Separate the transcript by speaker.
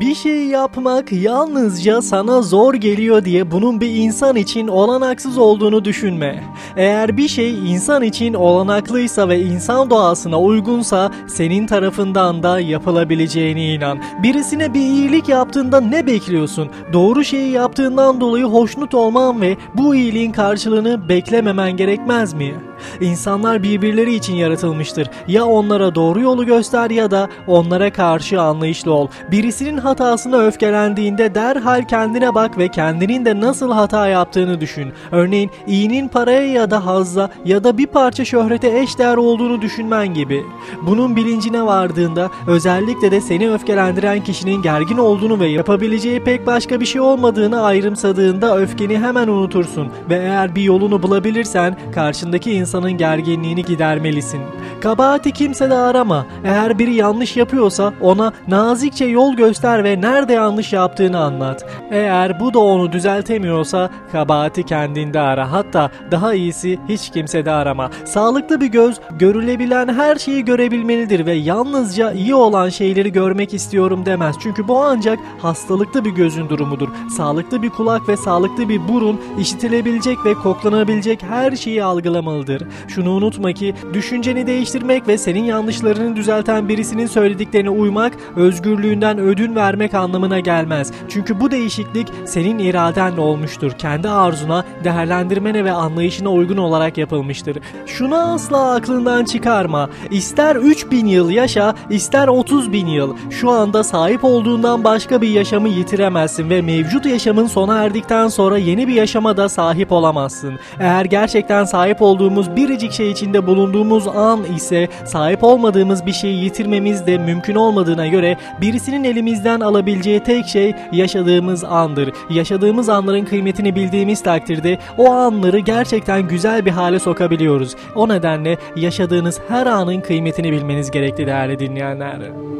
Speaker 1: Bir şey yapmak yalnızca sana zor geliyor diye bunun bir insan için olanaksız olduğunu düşünme. Eğer bir şey insan için olanaklıysa ve insan doğasına uygunsa senin tarafından da yapılabileceğine inan. Birisine bir iyilik yaptığında ne bekliyorsun? Doğru şeyi yaptığından dolayı hoşnut olman ve bu iyiliğin karşılığını beklememen gerekmez mi? İnsanlar birbirleri için yaratılmıştır. Ya onlara doğru yolu göster ya da onlara karşı anlayışlı ol. Birisinin hatasına öfkelendiğinde derhal kendine bak ve kendinin de nasıl hata yaptığını düşün. Örneğin iyinin paraya ya da hazza ya da bir parça şöhrete eşdeğer olduğunu düşünmen gibi. Bunun bilincine vardığında özellikle de seni öfkelendiren kişinin gergin olduğunu ve yapabileceği pek başka bir şey olmadığını ayrımsadığında öfkeni hemen unutursun ve eğer bir yolunu bulabilirsen karşındaki insanın gerginliğini gidermelisin. Kabahati kimse de arama. Eğer biri yanlış yapıyorsa ona nazikçe yol göster ve nerede yanlış yaptığını anlat. Eğer bu da onu düzeltemiyorsa kabahati kendinde ara. Hatta daha iyisi hiç kimse de arama. Sağlıklı bir göz görülebilen her şeyi görebilmelidir ve yalnızca iyi olan şeyleri görmek istiyorum demez. Çünkü bu ancak hastalıklı bir gözün durumudur. Sağlıklı bir kulak ve sağlıklı bir burun işitilebilecek ve koklanabilecek her şeyi algılamalıdır. Şunu unutma ki düşünceni değiştirmek ve senin yanlışlarını düzelten birisinin söylediklerine uymak özgürlüğünden ödün vermek anlamına gelmez. Çünkü bu değişiklik senin iradenle olmuştur. Kendi arzuna, değerlendirmene ve anlayışına uygun olarak yapılmıştır. Şunu asla aklından çıkarma. İster 3000 yıl yaşa, ister 30 bin yıl. Şu anda sahip olduğundan başka bir yaşamı yitiremezsin ve mevcut yaşamın sona erdikten sonra yeni bir yaşama da sahip olamazsın. Eğer gerçekten sahip olduğumuz biricik şey içinde bulunduğumuz an ise sahip olmadığımız bir şeyi yitirmemiz de mümkün olmadığına göre birisinin elimizden alabileceği tek şey yaşadığımız andır. Yaşadığımız anların kıymetini bildiğimiz takdirde o anları gerçekten güzel bir hale sokabiliyoruz. O nedenle yaşadığınız her anın kıymetini bilmeniz gerekli değerli dinleyenler.